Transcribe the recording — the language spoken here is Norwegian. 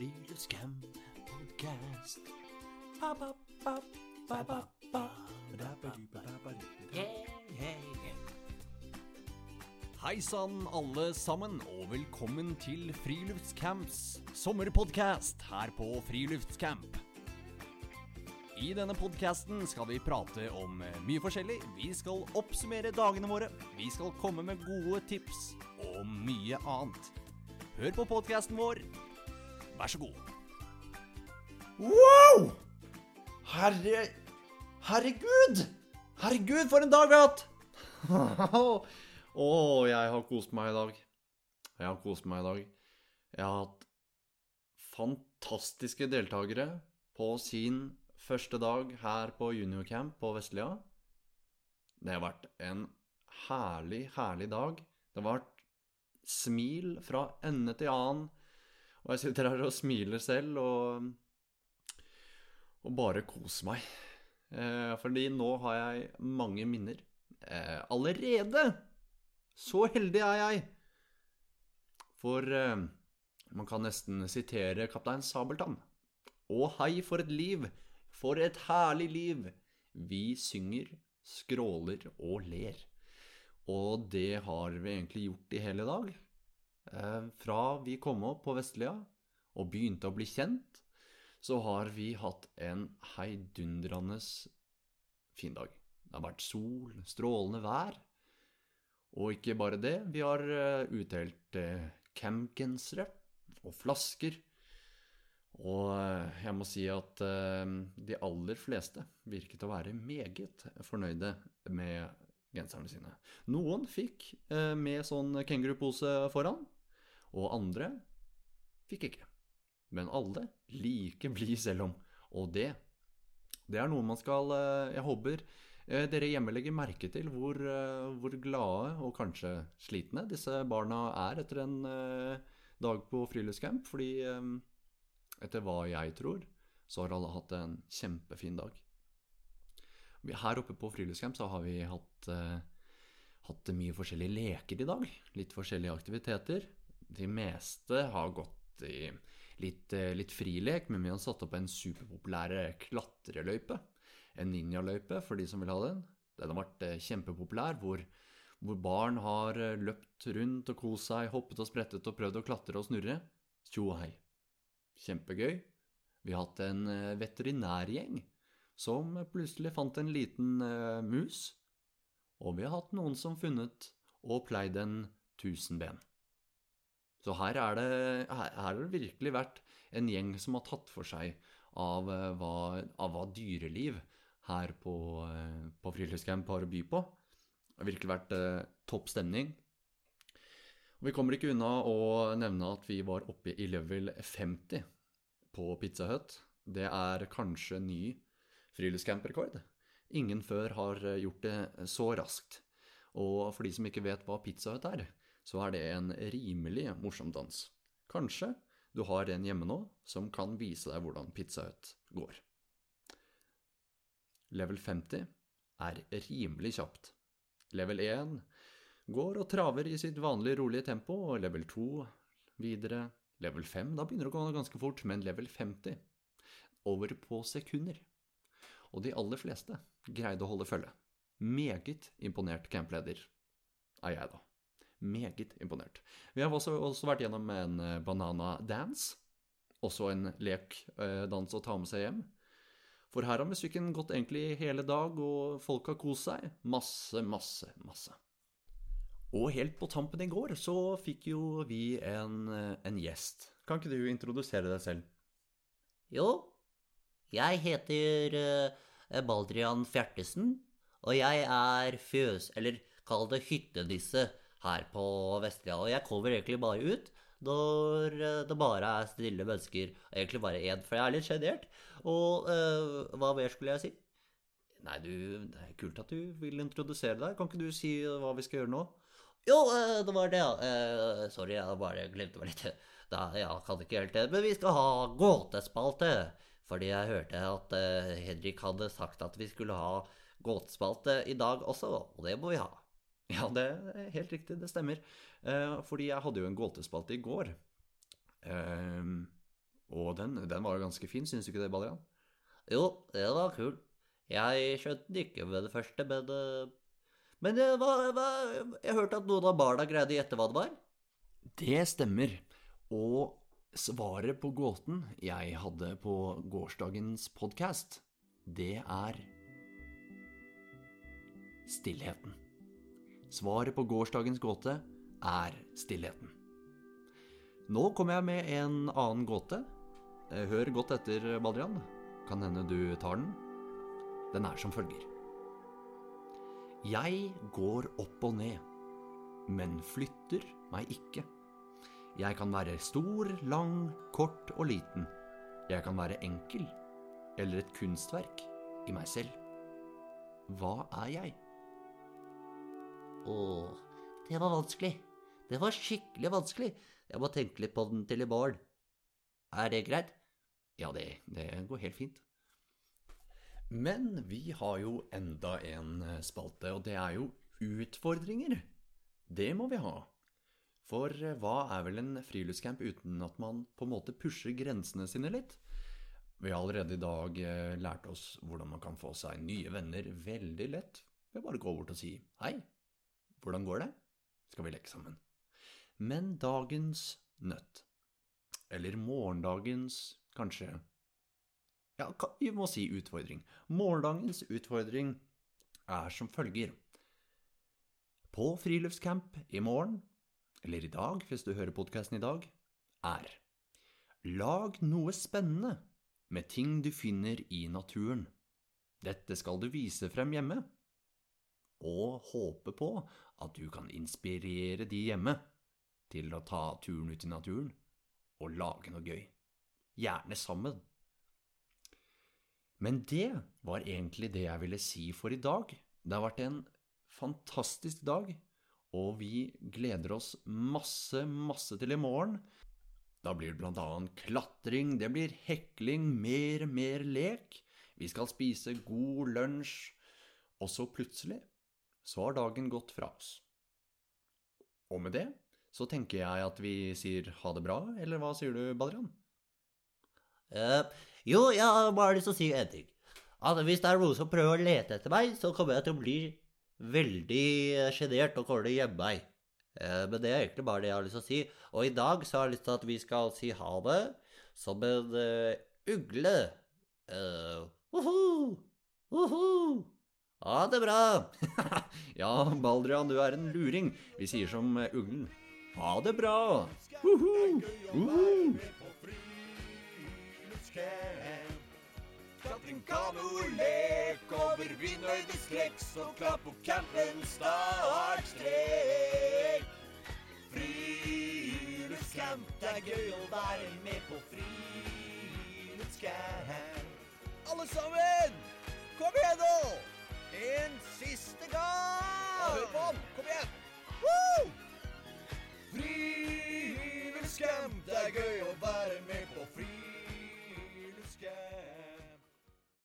Friluftscamp podcast. Hei sann, alle sammen, og velkommen til Friluftscamps sommerpodcast her på Friluftscamp. I denne podkasten skal vi prate om eh, mye forskjellig. Vi skal oppsummere dagene våre. Vi skal komme med gode tips og mye annet. Hør på podkasten vår. Vær så god. Wow! Herre... Herregud! Herregud, for en dag vi har hatt! Å, jeg har kost meg i dag. Jeg har kost meg i dag. Jeg har hatt fantastiske deltakere på sin første dag her på juniorcamp på Vestlia. Det har vært en herlig, herlig dag. Det har vært smil fra ende til annen. Og jeg sitter her og smiler selv og, og bare koser meg. Eh, fordi nå har jeg mange minner. Eh, allerede! Så heldig er jeg! For eh, man kan nesten sitere kaptein Sabeltann. Å hei for et liv! For et herlig liv! Vi synger, skråler og ler. Og det har vi egentlig gjort i hele dag. Eh, fra vi kom opp på Vestlia og begynte å bli kjent, så har vi hatt en heidundrende fin dag. Det har vært sol, strålende vær. Og ikke bare det, vi har eh, utdelt eh, campgensere og flasker. Og eh, jeg må si at eh, de aller fleste virket å være meget fornøyde med genserne sine. Noen fikk eh, med sånn kengurupose foran, og andre fikk ikke. Men alle like blid selv om. Og det, det er noe man skal eh, Jeg håper eh, dere hjemme legger merke til hvor, eh, hvor glade og kanskje slitne disse barna er etter en eh, dag på friluftscamp. Fordi eh, etter hva jeg tror, så har alle hatt en kjempefin dag. Her oppe på friluftscamp så har vi hatt, eh, hatt mye forskjellige leker i dag. Litt forskjellige aktiviteter. De meste har gått i litt, eh, litt frilek, men vi har satt opp en superpopulær klatreløype. En ninjaløype, for de som vil ha den. Den har vært eh, kjempepopulær, hvor, hvor barn har eh, løpt rundt og kost seg, hoppet og sprettet og prøvd å klatre og snurre. Tjo og hei. Kjempegøy. Vi har hatt en eh, veterinærgjeng som plutselig fant en liten eh, mus. Og vi har hatt noen som funnet og pleid en tusenben. Så her er det, her, her har det virkelig vært en gjeng som har tatt for seg av eh, hva, av hva dyreliv her på, eh, på Friluftscamp har å by på. Det har virkelig vært eh, topp stemning. Og vi kommer ikke unna å nevne at vi var oppe i level 50 på Pizza Hut. Det er kanskje ny friluftscamp-rekord. Ingen før har eh, gjort det så raskt. Og for de som ikke vet hva Pizza Hut er, så er det en rimelig morsom dans. Kanskje du har en hjemme nå som kan vise deg hvordan Pizza Hut går. Level 50 er rimelig kjapt. Level 1 går og traver i sitt vanlige rolige tempo, og level 2 videre. Level 5, da begynner det å gå ganske fort, men level 50 over på sekunder. Og de aller fleste greide å holde følge. Meget imponert campleder er jeg, da. Meget imponert. Vi har også, også vært gjennom en eh, banana dance. Også en lek, eh, dans å ta med seg hjem. For her har musikken gått egentlig hele dag, og folk har kost seg. Masse, masse, masse. Og helt på tampen i går så fikk jo vi en, eh, en gjest. Kan ikke du introdusere deg selv? Jo, jeg heter eh, Baldrian Fjertesen, og jeg er fjøs... Eller kall det hyttenisse her på Vestlia. Og jeg kommer egentlig bare ut når eh, det bare er stille mennesker. Egentlig bare én, for jeg er litt sjenert. Og eh, hva mer skulle jeg si? Nei, du, det er kult at du vil introdusere deg. Kan ikke du si hva vi skal gjøre nå? Jo, eh, det var det, ja. Eh, sorry, jeg bare glemte meg litt. Da, jeg kan ikke helt det. Men vi skal ha gåtespalte. Fordi jeg hørte at eh, Henrik hadde sagt at vi skulle ha gåtespalte i dag også, og det må vi ha. Ja, det er helt riktig, det stemmer. Eh, fordi jeg hadde jo en gåtespalte i går. Eh, Og den, den var jo ganske fin, syns du ikke det, Baljan? Jo, det var kult. Jeg skjønte den ikke med det første, men eh, Men det var, var Jeg hørte at noen av barna greide å gjette hva det var. Det stemmer. Og svaret på gåten jeg hadde på gårsdagens podkast, det er stillheten. Svaret på gårsdagens gåte er stillheten. Nå kommer jeg med en annen gåte. Eh, Hør godt etter, Badrian. Kan hende du tar den. Den er som følger. Jeg går opp og ned, men flytter meg ikke. Jeg kan være stor, lang, kort og liten. Jeg kan være enkel eller et kunstverk i meg selv. Hva er jeg? Å, det var vanskelig. Det var skikkelig vanskelig. Jeg må tenke litt på den til i morgen. Er det greit? Ja, det, det går helt fint. Men vi har jo enda en eh, spalte, og det er jo utfordringer. Det må vi ha. For eh, hva er vel en friluftscamp uten at man på en måte pusher grensene sine litt? Vi har allerede i dag eh, lært oss hvordan man kan få seg nye venner veldig lett ved bare å gå bort og si hei, hvordan går det? Skal vi leke sammen? Men dagens nøtt, eller morgendagens kanskje Ja, vi må si utfordring. Morgendagens utfordring er som følger. På friluftscamp i morgen, eller i dag hvis du hører podkasten i dag, er Lag noe spennende med ting du finner i naturen. Dette skal du vise frem hjemme, og håpe på at du kan inspirere de hjemme til å ta turen ut i naturen og lage noe gøy. Gjerne sammen. Men det var egentlig det jeg ville si for i dag. Det har vært en fantastisk dag, og vi gleder oss masse, masse til i morgen. Da blir det blant annet klatring, det blir hekling, mer, mer lek. Vi skal spise god lunsj, og så plutselig så har dagen gått fra oss. Og med det så tenker jeg at vi sier ha det bra, eller hva sier du, Badrian? Uh, jo, jeg har bare lyst til å si en ting. At hvis det er noen som prøver å lete etter meg, så kommer jeg til å bli veldig sjenert og kommer til å men det er egentlig bare det jeg har lyst til å si. Og i dag så har jeg lyst til at vi skal si ha det som en uh, ugle. Uh, uhu, uhu. Ha det bra! Ja, Baldrian, du er en luring. Vi sier som eh, uglen. Ha det bra! Uhu, uhu liten kanolek over vindøyde skrekk, så klapp på campen, startstrek. Friluftscamp, det er gøy å være med på friluftscamp. Alle sammen, kom igjen nå! En siste gang. Hør på ham! kom igjen. Woo! Friluftscamp, det er gøy å være med på friluftscamp.